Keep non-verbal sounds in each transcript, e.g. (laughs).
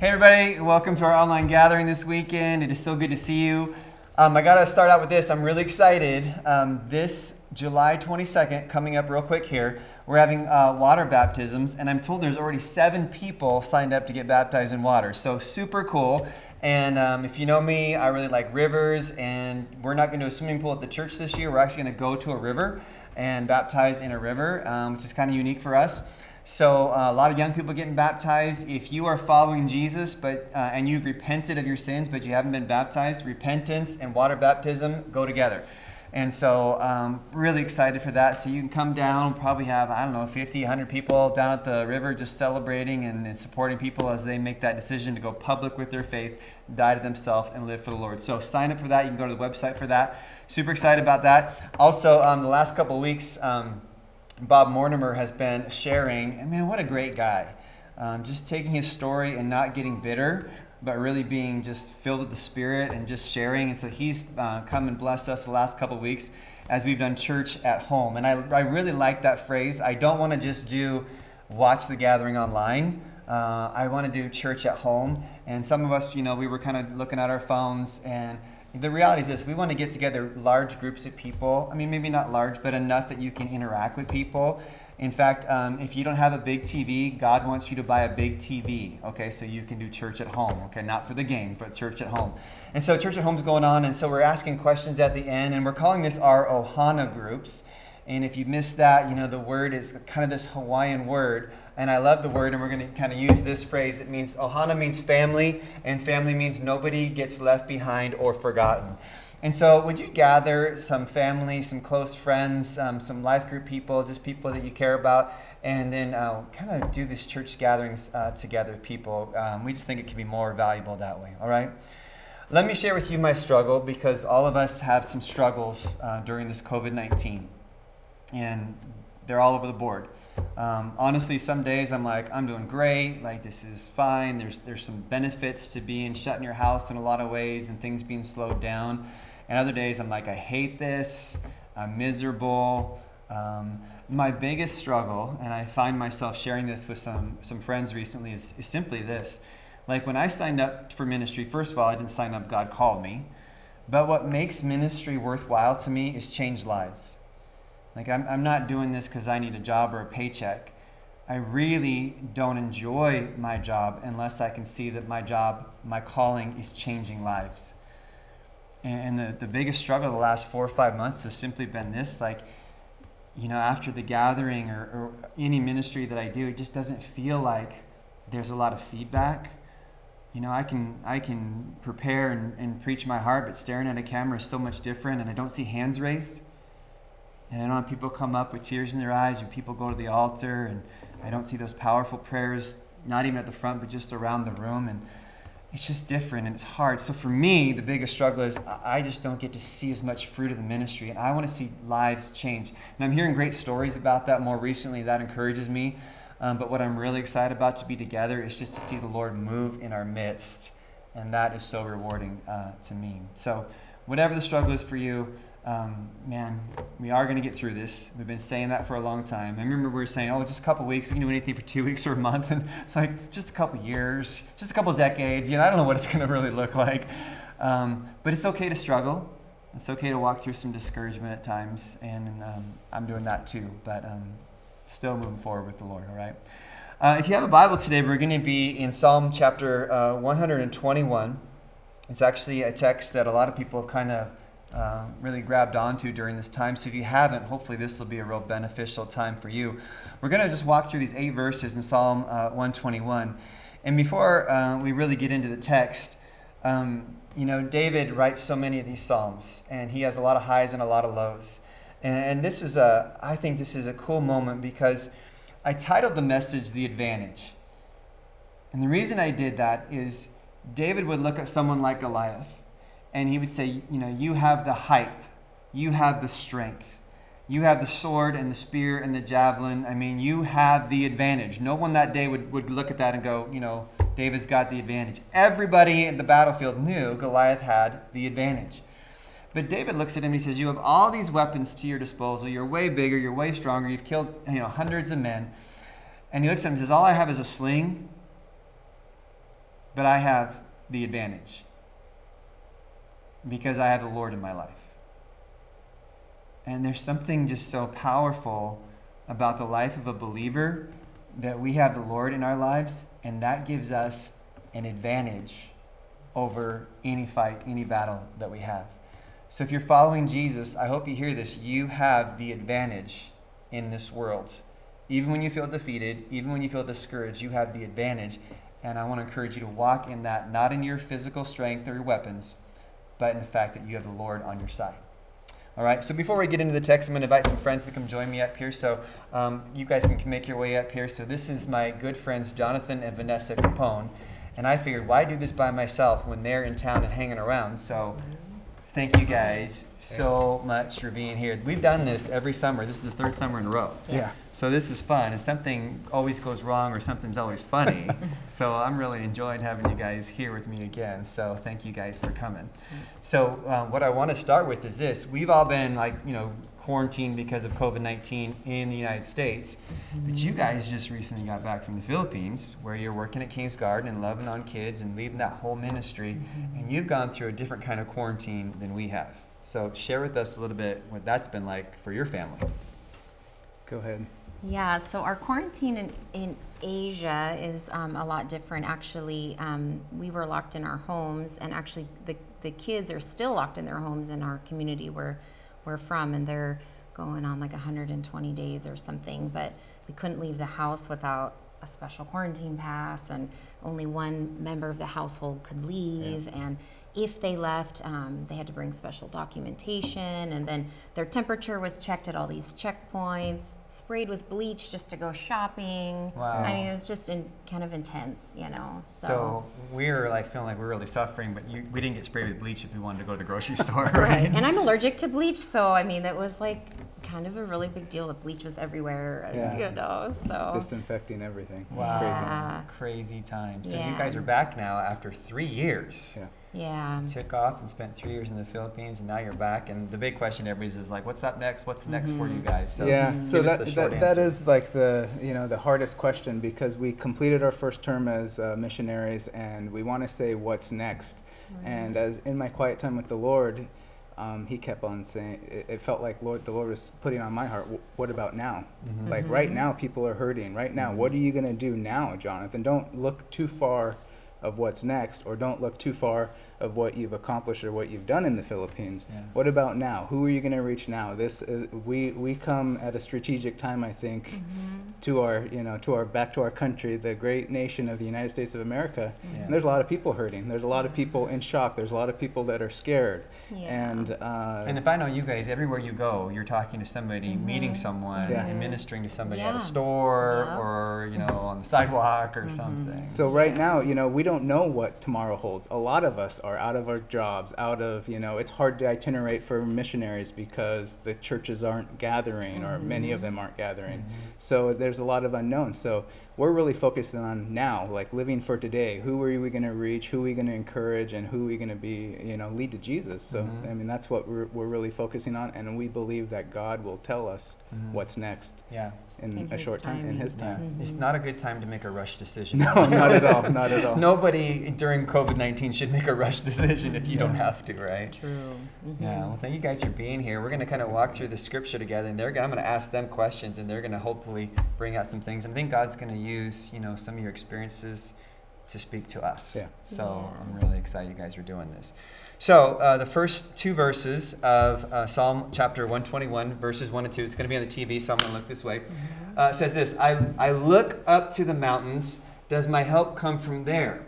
Hey, everybody, welcome to our online gathering this weekend. It is so good to see you. Um, I got to start out with this. I'm really excited. Um, this July 22nd, coming up real quick here, we're having uh, water baptisms, and I'm told there's already seven people signed up to get baptized in water. So, super cool. And um, if you know me, I really like rivers, and we're not going to do a swimming pool at the church this year. We're actually going to go to a river and baptize in a river, um, which is kind of unique for us. So uh, a lot of young people getting baptized. If you are following Jesus, but uh, and you've repented of your sins, but you haven't been baptized, repentance and water baptism go together. And so, um, really excited for that. So, you can come down, probably have, I don't know, 50, 100 people down at the river just celebrating and, and, supporting people as they make that decision to go public with their faith, die to themselves, and live for the Lord. So, sign up for that. You can go to the website for that. Super excited about that. Also, um, the last couple weeks, um, Bob Mortimer has been sharing, and man, what a great guy. Um, just taking his story and not getting bitter, but really being just filled with the Spirit and just sharing. And so he's uh, come and blessed us the last couple weeks as we've done church at home. And I, I really like that phrase. I don't want to just do watch the gathering online. Uh, I want to do church at home. And some of us, you know, we were kind of looking at our phones and the reality is this we want to get together large groups of people. I mean, maybe not large, but enough that you can interact with people. In fact, um, if you don't have a big TV, God wants you to buy a big TV, okay, so you can do church at home, okay, not for the game, but church at home. And so church at home's going on, and so we're asking questions at the end, and we're calling this our Ohana groups. And if you missed that, you know, the word is kind of this Hawaiian word. And I love the word, and we're going to kind of use this phrase. It means, Ohana means family, and family means nobody gets left behind or forgotten. And so, would you gather some family, some close friends, um, some life group people, just people that you care about, and then uh, kind of do these church gatherings uh, together people? Um, we just think it can be more valuable that way, all right? Let me share with you my struggle because all of us have some struggles uh, during this COVID 19 and they're all over the board. Um, honestly, some days I'm like, I'm doing great. Like this is fine. There's there's some benefits to being shut in your house in a lot of ways and things being slowed down. And other days I'm like, I hate this. I'm miserable. Um, my biggest struggle, and I find myself sharing this with some some friends recently, is, is simply this. Like when I signed up for ministry, first of all, I didn't sign up. God called me. But what makes ministry worthwhile to me is change lives. Like, I'm, I'm not doing this because I need a job or a paycheck. I really don't enjoy my job unless I can see that my job, my calling is changing lives. And the, the biggest struggle the last four or five months has simply been this like, you know, after the gathering or, or any ministry that I do, it just doesn't feel like there's a lot of feedback. You know, I can I can prepare and, and preach my heart, but staring at a camera is so much different, and I don't see hands raised. And I have people come up with tears in their eyes, or people go to the altar, and I don't see those powerful prayers, not even at the front, but just around the room. And it's just different and it's hard. So for me, the biggest struggle is I just don't get to see as much fruit of the ministry, and I want to see lives change. And I'm hearing great stories about that more recently. That encourages me. Um, but what I'm really excited about to be together is just to see the Lord move in our midst, and that is so rewarding uh, to me. So, whatever the struggle is for you, um, man, we are going to get through this. We've been saying that for a long time. I remember we were saying, oh, just a couple weeks. We can do anything for two (laughs) weeks or a month. And it's like, just a couple years, just a couple decades. You know, I don't know what it's going to really look like. Um, but it's okay to struggle. It's okay to walk through some discouragement at times. And um, I'm doing that too. But um, still moving forward with the Lord, all right? Uh, if you have a Bible today, we're going to be in Psalm chapter uh, 121. It's actually a text that a lot of people have kind of uh, really grabbed onto during this time. So if you haven't, hopefully this will be a real beneficial time for you. We're going to just walk through these eight verses in Psalm uh, 121. And before uh, we really get into the text, um, you know, David writes so many of these psalms, and he has a lot of highs and a lot of lows. And, and this is a, I think this is a cool moment because I titled the message "The Advantage," and the reason I did that is David would look at someone like Goliath and he would say, You know, you have the height, you have the strength, you have the sword and the spear and the javelin. I mean, you have the advantage. No one that day would, would look at that and go, You know, David's got the advantage. Everybody in the battlefield knew Goliath had the advantage. But David looks at him and he says, You have all these weapons to your disposal. You're way bigger, you're way stronger, you've killed you know, hundreds of men. And he looks at him and says, All I have is a sling but I have the advantage because I have the Lord in my life. And there's something just so powerful about the life of a believer that we have the Lord in our lives, and that gives us an advantage over any fight, any battle that we have. So if you're following Jesus, I hope you hear this. You have the advantage in this world. Even when you feel defeated, even when you feel discouraged, you have the advantage. And I want to encourage you to walk in that, not in your physical strength or your weapons, but in the fact that you have the Lord on your side. All right, so before we get into the text, I'm going to invite some friends to come join me up here. So um, you guys can make your way up here. So this is my good friends, Jonathan and Vanessa Capone. And I figured, why do this by myself when they're in town and hanging around? So thank you guys so much for being here. We've done this every summer. This is the third summer in a row. Yeah. So this is fun, and something always goes wrong or something's always funny. (laughs) so I'm really enjoying having you guys here with me again. So thank you guys for coming. So um, what I want to start with is this: we've all been like you know quarantined because of COVID-19 in the United States, but you guys just recently got back from the Philippines, where you're working at King's Garden and loving on kids and leading that whole ministry, and you've gone through a different kind of quarantine than we have. So share with us a little bit what that's been like for your family. Go ahead. Yeah, so our quarantine in, in Asia is um, a lot different. Actually, um, we were locked in our homes, and actually, the, the kids are still locked in their homes in our community where we're from, and they're going on like 120 days or something. But we couldn't leave the house without a special quarantine pass, and only one member of the household could leave. And if they left, um, they had to bring special documentation, and then their temperature was checked at all these checkpoints, sprayed with bleach just to go shopping. Wow. I mean, it was just in, kind of intense, you know. So, So we were like feeling like we were really suffering, but you, we didn't get sprayed with bleach if we wanted to go to the grocery (laughs) store, right? right. And I'm allergic to bleach, so I mean, that was like kind of a really big deal. The bleach was everywhere, and, Yeah. you know. So Disinfecting everything. It's Wow. Yeah. Crazy time. So you Yeah. guys are back now after three years. crazy. yeah. Took off and spent three years in the Philippines, and now you're back. And the big question everybody's is like, what's up next? What's next for you guys? So yeah. give So us that, the short that, that answer. is like the you know the hardest question because we completed our first term as uh, missionaries and we want to say what's next. And as in my quiet time with the Lord, um, he kept on saying it, it felt like Lord the Lord was putting on my heart. "Wh- What about now? Mhm. Like right now, people are hurting. Right now, what are you gonna do now, Jonathan? Don't look too far of what's next, or don't look too far of what you've accomplished or what you've done in the Philippines. Yeah. What about now? Who are you going to reach now? This is, we we come at a strategic time, I think, Mm-hmm. to our you know to our back to our country, the great nation of the United States of America. Yeah. And there's a lot of people hurting. There's a lot of people in shock. There's a lot of people that are scared. Yeah. And uh, And if I know you guys, everywhere you go, you're talking to somebody, meeting someone, Yeah. and ministering to somebody at a Mm-hmm. Store Yeah. or you know (laughs) on the sidewalk Mm-hmm. or something. So right now, you know, we don't know what tomorrow holds. A lot of us are out of our jobs, out of, you know, it's hard to itinerate for missionaries because the churches aren't gathering or many of mm-hmm. them aren't gathering. So there's a lot of unknowns. So we're really focusing on now, like living for today. Who are we going to reach? Who are we going to encourage? And who are we going to be, you know, lead to Jesus? So, Mhm. I mean, that's what we're, we're really focusing on. And we believe that God will tell us Mhm. what's next yeah. in, In a His short time, in timing. His Yeah. time. It's not a good time to make a rush decision. No, not at all. Not at all. (laughs) Nobody during COVID 19 should make a rush decision if you don't have to, right? True. Mm-hmm. Yeah, well, thank you guys for being here. We're going to kind of walk through the scripture together, and they're gonna, I'm going to ask them questions, and they're going to hopefully bring out some things. And I think God's going to use, you know, some of your experiences to speak to us. Yeah. So Yeah. I'm really excited you guys are doing this. So uh, the first two verses of uh, Psalm chapter 121, verses 1 and 2, it's going to be on the TV, so I'm going to look this way. Uh, it says this I, I look up to the mountains. Does my help come from there?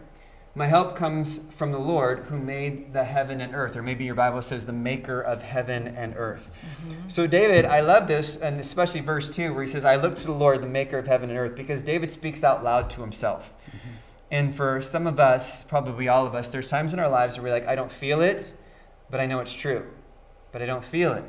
My help comes from the Lord who made the heaven and earth. Or maybe your Bible says the maker of heaven and earth. Mm-hmm. So, David, I love this, and especially verse 2, where he says, I look to the Lord, the maker of heaven and earth, because David speaks out loud to himself. Mm-hmm. And for some of us, probably all of us, there's times in our lives where we're like, I don't feel it, but I know it's true. But I don't feel it.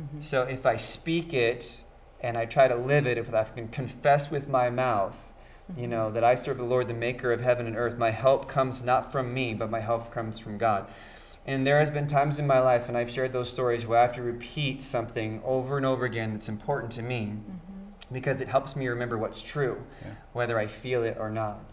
Mm-hmm. So if I speak it and I try to live it, if I can confess with my mouth, you know, that I serve the Lord, the maker of heaven and earth, my help comes not from me, but my help comes from God. And there has been times in my life, and I've shared those stories, where I have to repeat something over and over again that's important to me because it helps me remember what's true, Yeah. whether I feel it or not.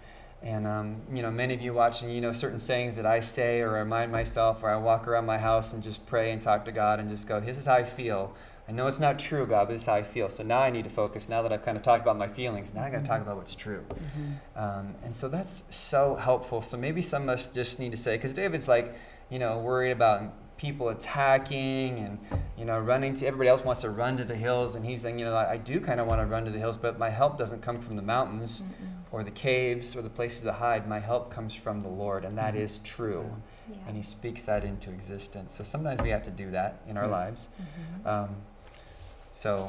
And um, you know, many of you watching, you know certain sayings that I say or remind myself, or I walk around my house and just pray and talk to God and just go, "This is how I feel." I know it's not true, God, but this is how I feel. So now I need to focus. Now that I've kind of talked about my feelings, now I got to talk about what's true. Um, and so that's so helpful. So maybe some of us just need to say, because David's like, you know, worried about people attacking and you know running to everybody else wants to run to the hills and he's saying you know i, I do kind of want to run to the hills but my help doesn't come from the mountains or the caves or the places to hide my help comes from the lord and that is true Yeah. and he speaks that into existence so sometimes we have to do that in our Yeah. lives Mhm. um, so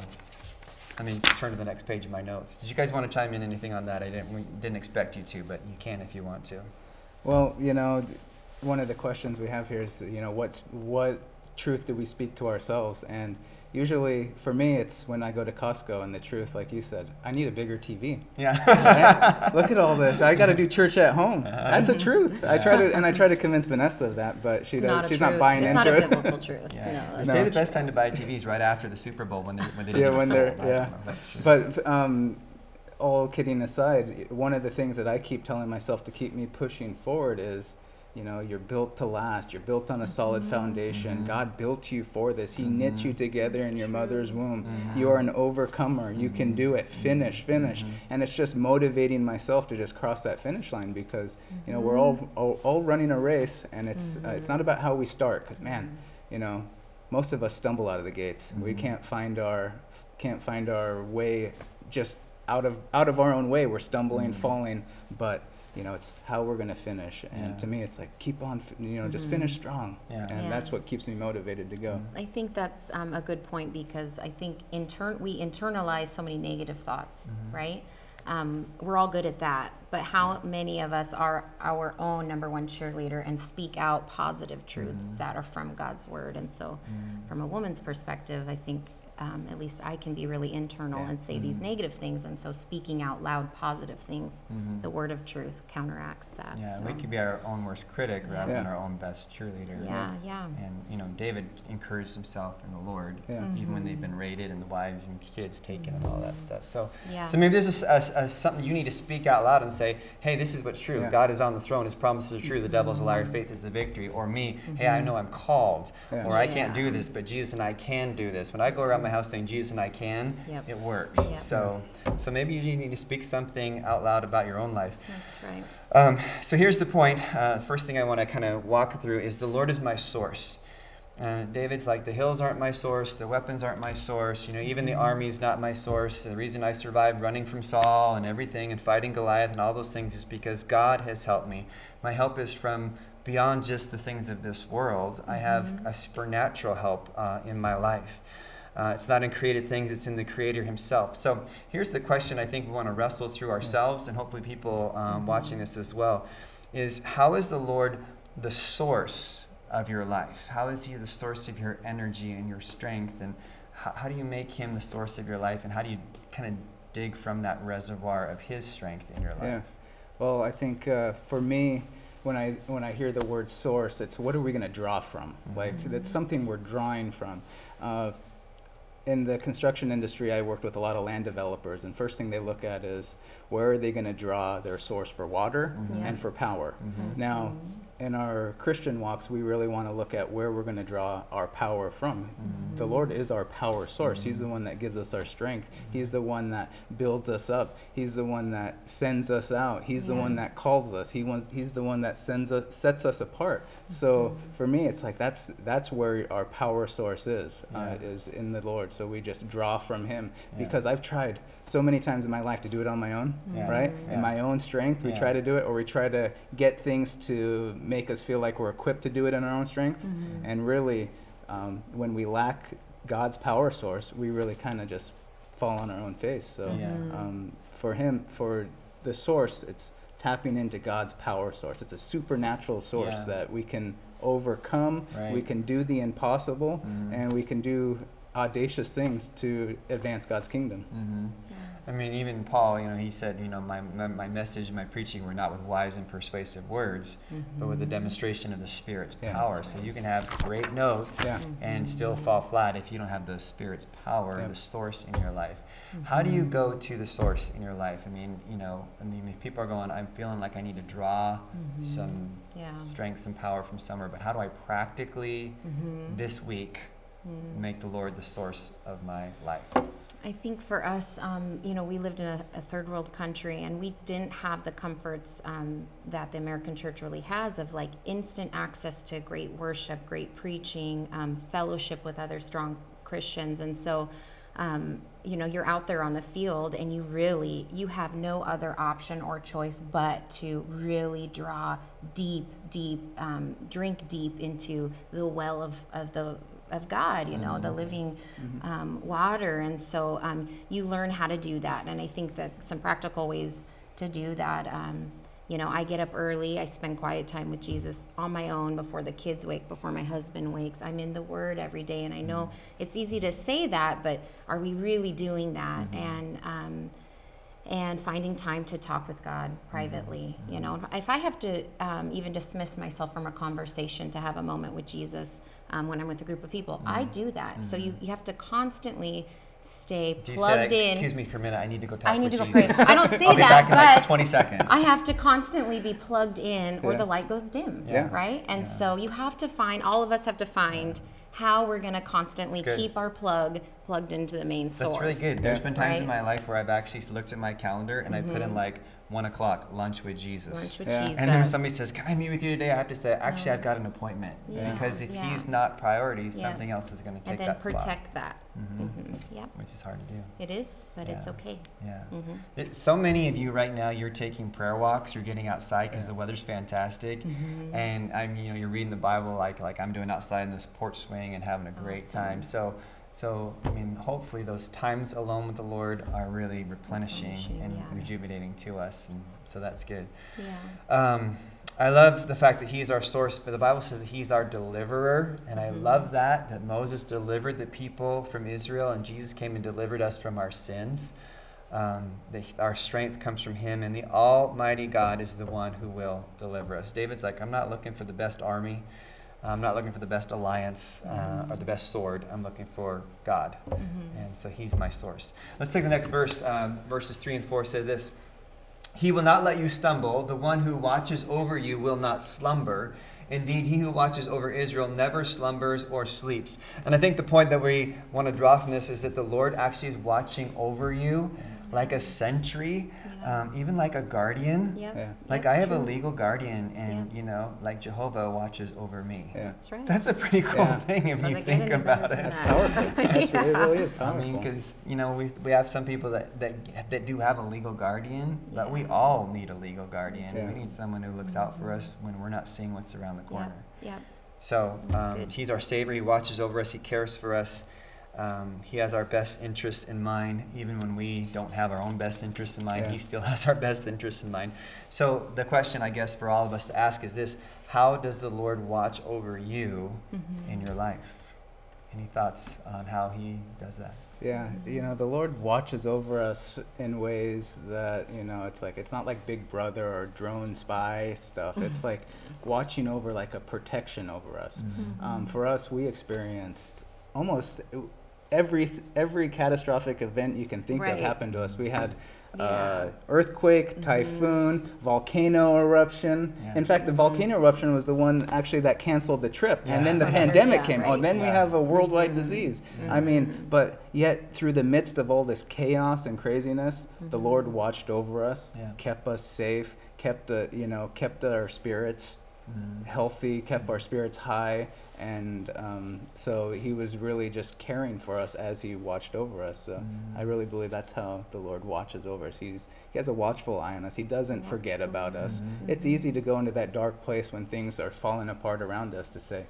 let me turn to the next page of my notes. Did you guys want to chime in anything on that? I didn't we didn't expect you to but you can if you want to. Well, you know, one of the questions we have here is, you know, what's what truth do we speak to ourselves? And usually, for me, it's when I go to Costco, and the truth, like you said, I need a bigger TV. yeah (laughs) Right? Look at all this. I got to do church at home. That's a truth. I try to, and I try to convince Vanessa of that, but she does, not she's truth. not buying it's into not it. a biblical truth. (laughs) Yeah, No, they No. say the best time to buy TVs right after the Super Bowl when they when they yeah when they're yeah. know, that's true. But um, all kidding aside, one of the things that I keep telling myself to keep me pushing forward is, you know, you're built to last. You're built on a solid Mhm. foundation. Mhm. God built you for this. He knit Mhm. you together That's in your true. mother's womb. Mhm. You are an overcomer. You can Mhm. do it. Finish, finish. Mhm. And it's just motivating myself to just cross that finish line because, you know, we're all, all, all running a race and it's, uh, it's not about how we start because, man, you know, most of us stumble out of the gates. We can't find our can't find our way just out of out of our own way. We're stumbling, falling, but you know, it's how we're going to finish. And Yeah. to me, it's like keep on, f- you know, just Mhm. finish strong. Yeah. And Yeah. that's what keeps me motivated to go. I think that's um, a good point because I think intern we internalize so many negative thoughts, Mhm. right? Um, we're all good at that, but how many of us are our own number one cheerleader and speak out positive truths Mhm. that are from God's word? And so, Mhm. from a woman's perspective, I think um, at least I can be really internal Yeah. and say these Mhm. negative things, and so speaking out loud positive things, Mhm. the word of truth counteracts that. Yeah, so. we could be our own worst critic rather than our own best cheerleader. Yeah, yeah. And you know, David encouraged himself in the Lord, Yeah. even when they've been raided and the wives and kids taken and all that stuff. So, Yeah. so maybe there's a s- a, s- a something you need to speak out loud and say, "Hey, this is what's true. Yeah. God is on the throne. His promises are true. The devil's a liar. Faith is the victory." Or me, "Hey, I know I'm called, Yeah. or I can't do this, but Jesus and I can do this." When I go around my house saying Jesus and I can, Yep. it works. Yep. So, so maybe you need to speak something out loud about your own life. That's right. Um, so here's the point. Uh, first thing I want to kind of walk through is the Lord is my source. Uh, David's like, the hills aren't my source, the weapons aren't my source, you know, even the army's not my source. The reason I survived running from Saul and everything and fighting Goliath and all those things is because God has helped me. My help is from beyond just the things of this world. I have a supernatural help uh, in my life. Uh, it's not in created things, it's in the Creator Himself. So here's the question I think we want to wrestle through ourselves, and hopefully people um, watching this as well is how is the Lord the source of your life? How is He the source of your energy and your strength? And how, how do you make Him the source of your life? And how do you kind of dig from that reservoir of His strength in your life? Yeah. Well, I think uh, for me, when I when I hear the word source, it's what are we going to draw from? Like that's something we're drawing from. Uh, in the construction industry, I worked with a lot of land developers, and first thing they look at is where are they going to draw their source for water Mhm. Yeah. and for power. Mhm. Now, in our Christian walks, we really want to look at where we're going to draw our power from. Mhm. The Lord is our power source. He's the one that gives us our strength. He's the one that builds us up. He's the one that sends us out. He's the one that calls us. He wants, he's the one that sends us, sets us apart. So for me, it's like that's that's where our power source is, uh, is in the Lord. So we just draw from Him Yeah. because I've tried so many times in my life to do it on my own Yeah. right? Yeah. In my own strength, we Yeah. try to do it, or we try to get things to make us feel like we're equipped to do it in our own strength. Mhm. And really, um, when we lack God's power source, we really kind of just fall on our own face. So, Yeah. Mhm. um, for him, for the source, it's tapping into God's power source. It's a supernatural source Yeah. that we can overcome. We can do the impossible, Mhm. and we can do audacious things to advance God's kingdom. Mhm. Yeah. I mean, even Paul, you know, he said, you know, my, my, my message, my preaching were not with wise and persuasive words, but with the mm-hmm. demonstration of the Spirit's Yeah. power. So you can have great notes Yeah. and mm-hmm. still fall flat if you don't have the Spirit's power, Yep. the source in your life. How do you mm-hmm. go to the source in your life? I mean, you know, I mean, if people are going, I'm feeling like I need to draw some Yeah. strength, some power from somewhere, but how do I practically this week make the Lord the source of my life? I think for us, um, you know, we lived in a, a third world country and we didn't have the comforts um, that the American church really has of like instant access to great worship, great preaching, um, fellowship with other strong Christians. And so, um, you know, you're out there on the field and you really, you have no other option or choice but to really draw deep, deep, um, drink deep into the well of, of the of God, you know, the living um, water. And so um, you learn how to do that. And I think that some practical ways to do that. Um, you know, I get up early. I spend quiet time with Jesus on my own before the kids wake, before my husband wakes. I'm in the Word every day, and I know it's easy to say that, but are we really doing that? And um, and finding time to talk with God privately. You know, if I have to um, even dismiss myself from a conversation to have a moment with Jesus um, when I'm with a group of people, I do that. So you, you have to constantly stay Do you say, plugged in. excuse me for a minute, I need to go talk I need to go pray. I don't (laughs) say I'll be that, back in like but 20 seconds. I have to constantly be plugged in, or Yeah. the light goes dim. Yeah. Right, and Yeah. so you have to find. All of us have to find how we're going to constantly keep our plug plugged into the main source. That's really good. There's been times in my life where I've actually looked at my calendar and I put in mm-hmm. like one o'clock lunch with Jesus. Lunch with Yeah. Jesus. and then when somebody says, "Can I meet with you today?" I have to say, "Actually, I've got an appointment." Yeah. Because if Yeah. he's not priority, Yeah. something else is going to take and then that spot, protect that. Mhm. hmm Yep, which is hard to do. it is, but it's okay. Yeah. hmm It, so many of you right now, you're taking prayer walks. You're getting outside because Yeah. the weather's fantastic, Mm-hmm. and I'm, you know, you're reading the Bible like like I'm doing outside in this porch swing and having a great time. So, so I mean, hopefully those times alone with the Lord are really replenishing Replenishing, and yeah. rejuvenating to us, and so that's good. Yeah. Um, I love the fact that He's our source, but the Bible says that He's our deliverer, and I Mhm. love that that Moses delivered the people from Israel, and Jesus came and delivered us from our sins. Um, that our strength comes from Him, and the Almighty God is the one who will deliver us. David's like, I'm not looking for the best army. I'm not looking for the best alliance uh, or the best sword. I'm looking for God. Mhm. And so he's my source. Let's take the next verse. Um, verses 3 and 4 say this He will not let you stumble. The one who watches over you will not slumber. Indeed, he who watches over Israel never slumbers or sleeps. And I think the point that we want to draw from this is that the Lord actually is watching over you like a sentry. Um, even like a guardian. Yep. Yeah. Like That's I have a legal guardian, and Yeah. you know, like Jehovah watches over me. Yeah. That's right. That's a pretty cool Yeah. thing if you think about it. than That's powerful. (laughs) That's really, it really is powerful. I powerful. mean, because you know we, we have some people that, that that do have a legal guardian, but we all need a legal guardian. Yeah. We need someone who looks out for us when we're not seeing what's around the corner. Yep. So um, he's our savior. He watches over us. He cares for us. Um, he has our best interests in mind, even when we don't have our own best interests in mind. Yeah. He still (laughs) has our best interests in mind. So the question, I guess, for all of us to ask is this: How does the Lord watch over you Mhm. in your life? Any thoughts on how He does that? Yeah, you know, the Lord watches over us in ways that, you know, it's like, it's not like Big Brother or drone spy stuff. It's like watching over, like a protection over us. Um, for us, we experienced almost every every catastrophic event you can think Right. of happened to us. We had uh, earthquake, typhoon, volcano eruption. Yeah. In fact, the volcano eruption was the one actually that canceled the trip, and then the (laughs) pandemic Yeah, came. Oh, right. then we have a worldwide Mhm. disease. Yeah. I mean, but yet through the midst of all this chaos and craziness, the Mhm. Lord watched over us, Yeah. kept us safe, kept the you know kept our spirits healthy, kept our spirits high, and um, so He was really just caring for us as He watched over us. So Mm. I really believe that's how the Lord watches over us. He's He has a watchful eye on us. He doesn't forget Watchful about eye. us. It's easy to go into that dark place when things are falling apart around us to say.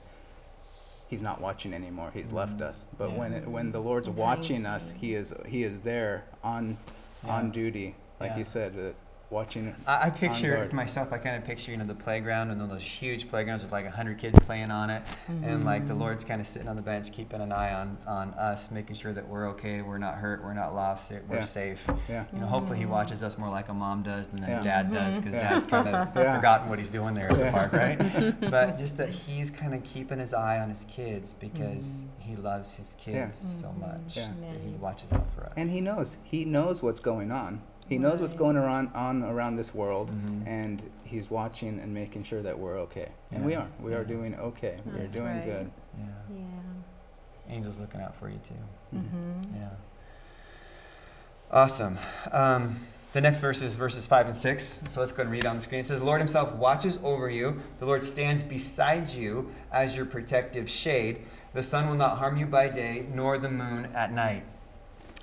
He's not watching anymore. He's left Mhm. us. But Yeah. when it, when the Lord's In watching us. He is He is there on on duty, like Yeah. you said. Uh, watching. I, I picture guard. myself. I kind of picture you know the playground and then those huge playgrounds with like hundred kids playing on it, and like the mm-hmm. Lord's kind of sitting on the bench, keeping an eye on on us, making sure that we're okay, we're not hurt, we're not lost, we're Yeah. safe. Yeah. You know, hopefully he watches us more like a mom does than Yeah. a dad does, because Yeah. dad kind (laughs) of Yeah. forgotten what he's doing there at the park, right? (laughs) but just that he's kind of keeping his eye on his kids because mm-hmm. he loves his Yeah. kids so mm-hmm. much Yeah. that he watches out for us. And he knows. He knows what's going on. He knows what's going around on around this world, Mhm. and he's watching and making sure that we're okay. And we are. We are doing okay. we are doing right. good. yeah, Yeah. angels looking out for you too. Mm-hmm. Yeah. Awesome. Um, the next verse is verses 5 and 6. So let's go ahead and read on the screen. It says, The Lord Himself watches over you. The Lord stands beside you as your protective shade. The sun will not harm you by day, nor the moon at night.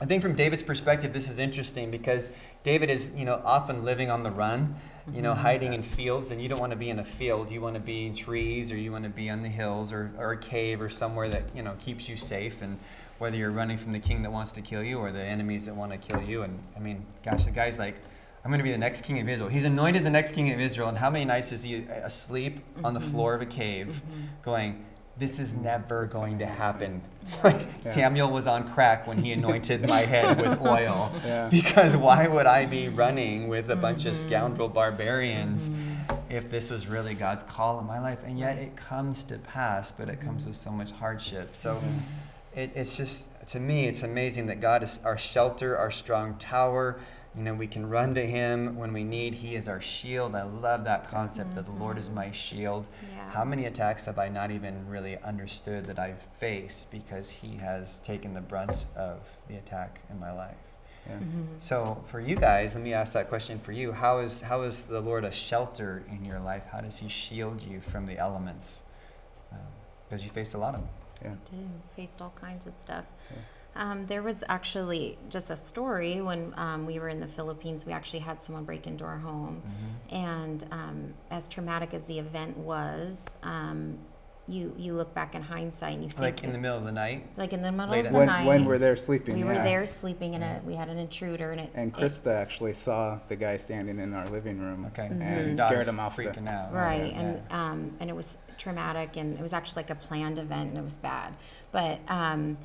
I think from David's perspective, this is interesting because David is, you know, often living on the run, you know, mm-hmm. hiding in fields, and you don't want to be in a field. You want to be in trees, or you want to be on the hills, or, or a cave, or somewhere that you know keeps you safe. And whether you're running from the king that wants to kill you, or the enemies that want to kill you, and I mean, gosh, the guy's like, I'm going to be the next king of Israel. He's anointed the next king of Israel, and how many nights is he uh, asleep on the mm-hmm. floor of a cave, mm-hmm. going? This is never going to happen. (laughs) Like Yeah. Samuel was on crack when he anointed my head (laughs) with oil. Yeah. Because why would I be running with a bunch of Mm-hmm. scoundrel barbarians if this was really God's call in my life? And yet it comes to pass, but it comes with so much hardship. So it, it's just, to me, it's amazing that God is our shelter, our strong tower. You know, we can run to Him when we need. He is our shield. I love that concept that the Lord is my shield. Yeah. How many attacks have I not even really understood that I've faced because He has taken the brunt of the attack in my life? Yeah. Mm-hmm. So for you guys, let me ask that question for you. How is how is the Lord a shelter in your life? How does He shield you from the elements? Because you face a lot of them. Yeah. did faced all kinds of stuff. Yeah. Um, there was actually just a story when um, we were in the Philippines. We actually had someone break into our home, and um, as traumatic as the event was, um, you you look back in hindsight and you think Like in the middle of the night. like in the middle late of the When, night. when we're there sleeping. we were there sleeping in a we had an intruder and it And it- Krista actually saw the guy standing in our living room. Okay. Mhm. And Daughter scared him off the- freaking out. right Yeah. and um, and it was traumatic and it was actually like a planned event and it was bad but um,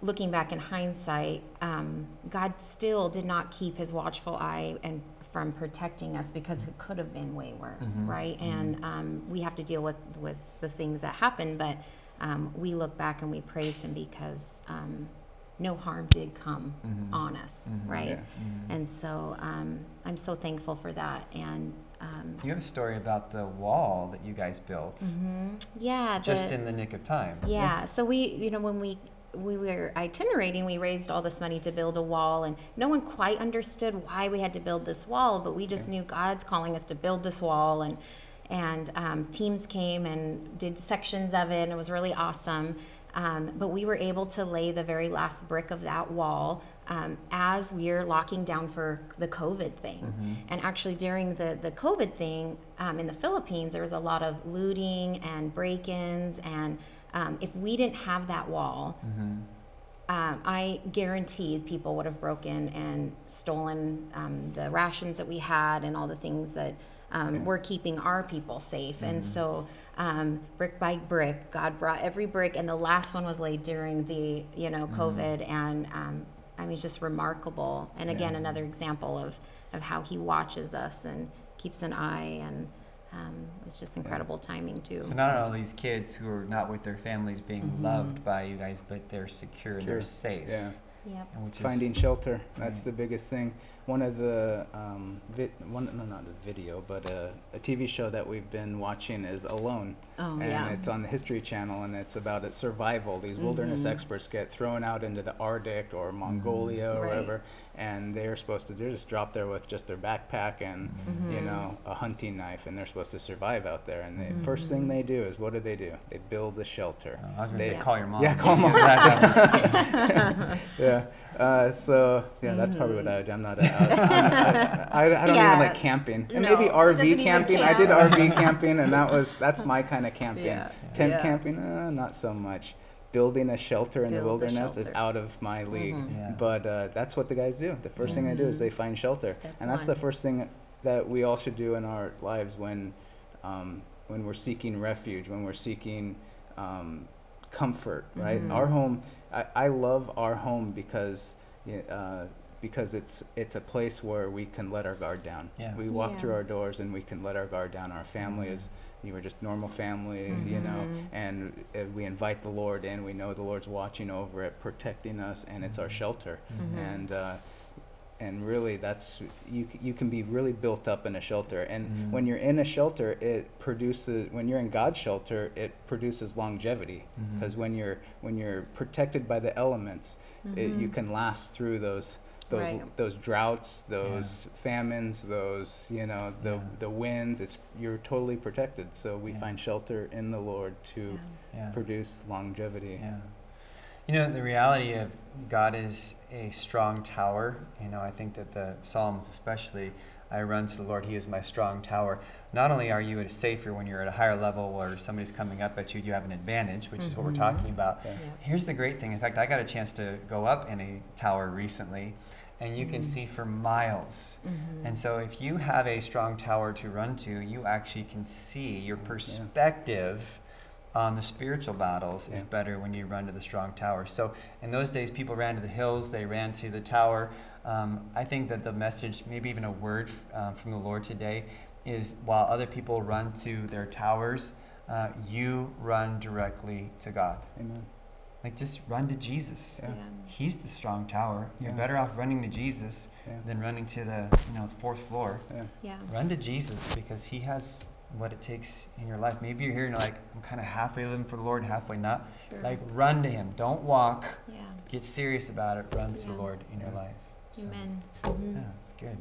looking back in hindsight um, god still did not keep his watchful eye and from protecting us because it could have been way worse Mhm. right and um, we have to deal with with the things that happen but um, we look back and we praise him because um, no harm did come Mhm. on us Mhm. right Yeah. Mhm. and so um, i'm so thankful for that and um, You have a story about the wall that you guys built Mhm. Yeah. just the- in the nick of time. yeah. So we, you know, when we we were itinerating, we raised all this money to build a wall, and no one quite understood why we had to build this wall, but we just knew God's calling us to build this wall, and and um, teams came and did sections of it, and it was really awesome. Um, but we were able to lay the very last brick of that wall um, as we are locking down for the COVID thing. And actually, during the, the COVID thing um, in the Philippines, there was a lot of looting and break ins. And um, if we didn't have that wall, Mm-hmm. um, I guarantee people would have broken and stolen um, the rations that we had and all the things that um, were keeping our people safe. And so, um, brick by brick, God brought every brick, and the last one was laid during the you know COVID, and um, I mean, it's just remarkable. And again, Yeah. another example of of how He watches us and keeps an eye, and um, it's just incredible timing too. So not all these kids who are not with their families being Mhm. loved by you guys, but they're secure and they're safe. Yeah. Yep. And which is- Finding shelter. That's Right. the biggest thing. One of the um, vi- one no not a video, but a, a TV show that we've been watching is Alone, Oh and yeah. it's on the History Channel, and it's about its survival. These wilderness Mhm. experts get thrown out into the Arctic or Mongolia or Right. wherever, and they're supposed to they're just drop there with just their backpack and you Mhm. know a hunting knife, and they're supposed to survive out there. And the first thing they do is what do they do? They build a shelter. Oh, I was going to They- say, call your mom. Yeah, call mom. (laughs) (laughs) That- (laughs) yeah. Uh, so yeah, that's probably what I would. do. I'm not. A, I, I, I don't Yeah. even like camping, and No, maybe RV even camping. I did. RV camping, and that was that's my kind of camping. Yeah. Tent Yeah. camping, uh, not so much. Building a shelter in the Build a wilderness is out of my league. Mhm. Yeah. But uh, that's what the guys do. The 1st thing they do is they find shelter, Step and that's one. the first thing that we all should do in our lives when um, when we're seeking refuge, when we're seeking um, comfort, right? Mhm. Our home, I, I love our home because y- uh, because it's it's a place where we can let our guard down. Yeah. We walk through our doors and we can let our guard down. Our family Mhm. is you were just normal family, you know, Mhm. and uh, we invite the Lord in. We know the Lord's watching over it, protecting us, and it's our Mhm. shelter. Mhm. And uh, and really, that's you. You can be really built up in a shelter, and Mhm. when you're in a shelter, it produces. When you're in God's shelter, it produces longevity. Because when you're when you're protected by the elements, it, you Mhm. can last through those those Right. those droughts, those famines, those you know the Yeah. the winds. It's you're totally protected. So we Yeah. find shelter in the Lord to Yeah. Yeah. produce longevity. Yeah. You know, the reality of God is a strong tower. You know, I think that the Psalms, especially, I run to the Lord, He is my strong tower. Not only are you at a safer when you're at a higher level or somebody's coming up at you, you have an advantage, which is what we're Mhm. talking about. Yeah. Yeah. Here's the great thing. In fact, I got a chance to go up in a tower recently, and you can Mhm. see for miles. Mhm. And so, if you have a strong tower to run to, you actually can see your Yeah. Perspective on the spiritual battles is better when you run to the strong tower. So, in those days, people ran to the hills, they ran to the tower. Um, I think that the message, maybe even a word um, from the Lord today, is while other people run to their towers, uh, you run directly to God. Amen. Like, just run to Jesus. Yeah. He's the strong tower. You're better off running to Jesus Yeah. than running to the you know fourth floor. Yeah. Yeah. Run to Jesus because He has what it takes in your life. Maybe you're here and you're like, I'm kind of halfway living for the Lord, halfway not. Sure. Like, run to Him. Don't walk. yeah. Get serious about it. Run to the Lord in your life. So, Amen. Yeah, mm-hmm. it's good.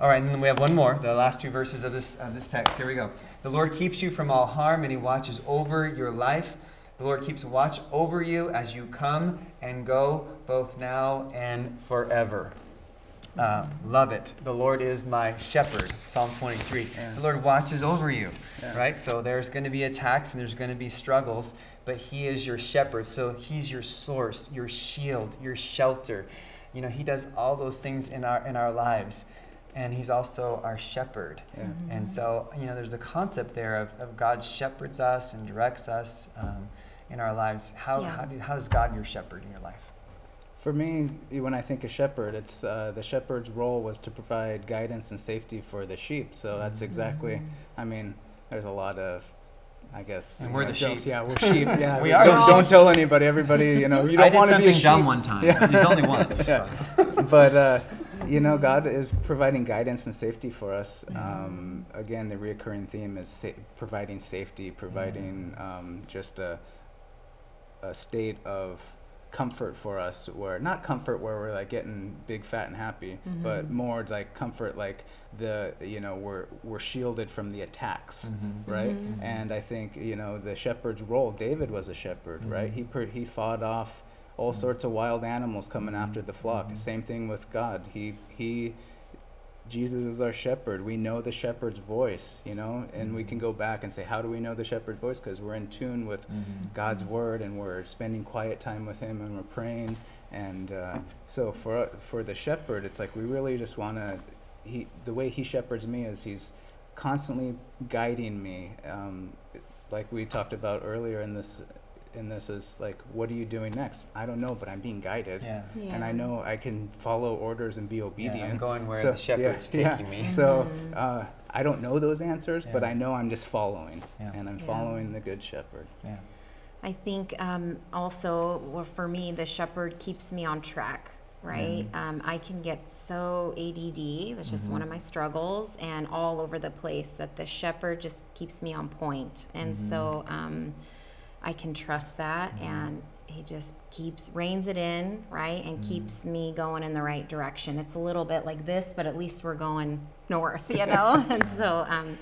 All right, and then we have one more. The last two verses of this of this text. Here we go. The Lord keeps you from all harm, and He watches over your life. The Lord keeps watch over you as you come and go, both now and forever. Uh, love it. The Lord is my shepherd. Psalm 23. Yeah. The Lord watches over you, Yeah. right? So there's going to be attacks and there's going to be struggles, but He is your shepherd. So He's your source, your shield, your shelter. You know, He does all those things in our in our lives, and He's also our shepherd. Yeah. Mhm. And so, you know, there's a concept there of, of God shepherds us and directs us um, in our lives. How, Yeah. how, do, how is God your shepherd in your life? For me, when I think of shepherd, it's uh, the shepherd's role was to provide guidance and safety for the sheep. So that's exactly. Mhm. I mean, there's a lot of, I guess. And we're know, the jokes. sheep. Yeah, we're sheep. (laughs) Yeah, We are Don't, don't tell anybody. Everybody, you know, you (laughs) don't want to be a something dumb sheep. one time. Yeah. It's only once. (laughs) Yeah. so. but uh, you know, God is providing guidance and safety for us. Yeah. Um, again, the reoccurring theme is sa- providing safety, providing um, just a a state of comfort for us, where not comfort where we're like getting big, fat, and happy, but Mhm. more like comfort, like the you know we're we're shielded from the attacks Mhm. right? Mhm. And I think you know the shepherd's role. David was a shepherd, right? Mhm. He per, he fought off all Mhm. sorts of wild animals coming after the flock. Same thing with God. He he. Jesus is our shepherd. We know the shepherd's voice, you know, and we Mhm. can go back and say, how do we know the shepherd's voice? Because we're in tune with Mhm. God's word and we're spending quiet time with Him and we're praying. And uh, so for for the shepherd, it's like we really just want to. He the way He shepherds me is He's constantly guiding me. Um, like we talked about earlier in this in this is like, what are you doing next? I don't know, but I'm being guided. Yeah. And I know I can follow orders and be obedient. Yeah, I'm going where So, the shepherd's yeah, taking yeah. me. So Mhm. uh, I don't know those answers, but I know I'm just following, Yeah. and I'm Yeah. following the good shepherd. Yeah. I think um, also, well, for me, the shepherd keeps me on track, right? Mhm. Um, I can get so ADD, that's just one Mhm. of my struggles, and all over the place, that the shepherd just keeps me on point. And Mhm. so um, I can trust that, Mhm. and he just keeps, reins it in, right? And Mhm. keeps me going in the right direction. It's a little bit like this, but at least we're going north, you (laughs) know? and so um,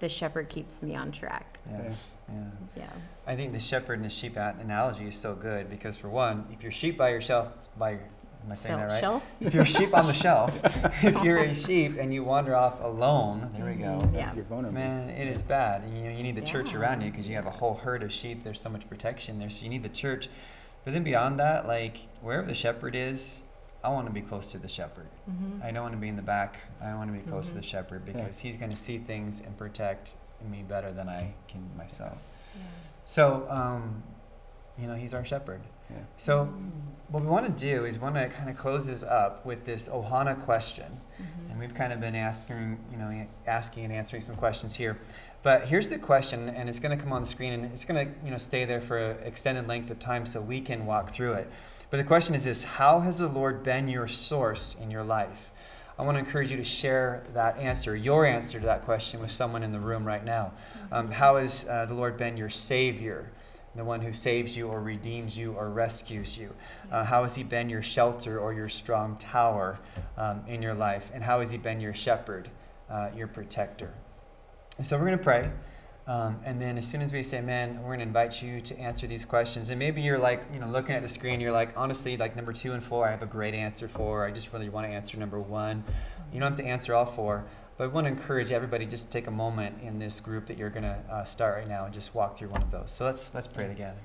the shepherd keeps me on track. Yeah. Yeah. Yeah. Yeah. I think the shepherd and the sheep analogy is so good because, for one, if you're sheep by yourself, by am I saying that right? Shelf? If you're a sheep on the shelf, (laughs) if you're a sheep and you wander off alone, there we go. Mhm. Yeah. You're vulnerable. Man, it is bad. And, you know, you need the church around you because you have a whole herd of sheep. There's so much protection there, so you need the church. But then beyond that, like wherever the shepherd is, I want to be close to the shepherd. Mhm. I don't want to be in the back. I want to be close to Mhm. the shepherd because he's going to see things and protect me better than I can myself. Yeah. So, um, you know, he's our shepherd. Yeah. So, what we want to do is want to kind of close this up with this Ohana question. Mhm. And we've kind of been asking, you know, asking and answering some questions here. But here's the question, and it's going to come on the screen, and it's going to, you know, stay there for an extended length of time so we can walk through it. But the question is this: How has the Lord been your source in your life? I want to encourage you to share that answer, your answer to that question, with someone in the room right now. Um, how has uh, the Lord been your Savior, the one who saves you or redeems you or rescues you? Uh, how has He been your shelter or your strong tower um, in your life? And how has He been your shepherd, uh, your protector? And so we're going to pray. Um, and then as soon as we say amen, we're going to invite you to answer these questions. And maybe you're like, you know, looking at the screen, you're like, honestly, like number two and four, I have a great answer for. I just really want to answer number one. You don't have to answer all four. But I want to encourage everybody just to take a moment in this group that you're going to uh, start right now and just walk through one of those. So let's let's pray together.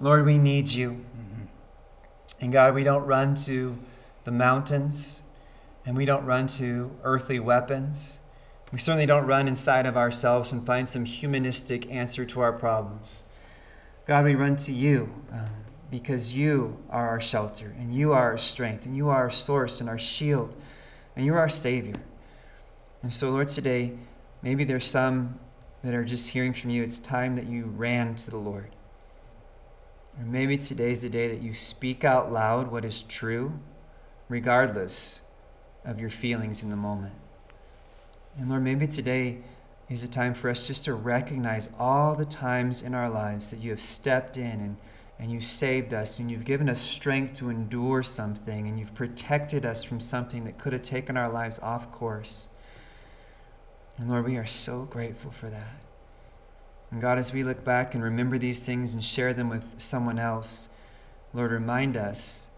Lord, we need you. Mhm. And God, we don't run to the mountains and we don't run to earthly weapons. We certainly don't run inside of ourselves and find some humanistic answer to our problems. God, we run to you um, because you are our shelter and you are our strength and you are our source and our shield and you're our Savior. And so, Lord, today, maybe there's some that are just hearing from you. It's time that you ran to the Lord. Or maybe today's the day that you speak out loud what is true, regardless of your feelings in the moment. And Lord, maybe today is a time for us just to recognize all the times in our lives that you have stepped in and, and you saved us and you've given us strength to endure something and you've protected us from something that could have taken our lives off course. And Lord, we are so grateful for that. And God, as we look back and remember these things and share them with someone else, Lord, remind us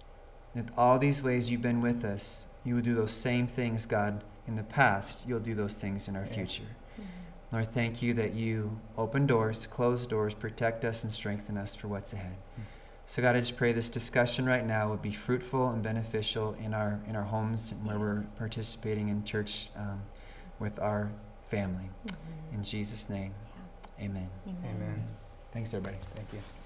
that all these ways you've been with us, you will do those same things, God, in the past. You'll do those things in our future. Lord, thank you that you open doors, close doors, protect us, and strengthen us for what's ahead. Mm. So, God, I just pray this discussion right now would be fruitful and beneficial in our in our homes and where we're participating in church um, with our family. Mhm. In Jesus' name, amen. Amen. Amen. Thanks, everybody. Thank you.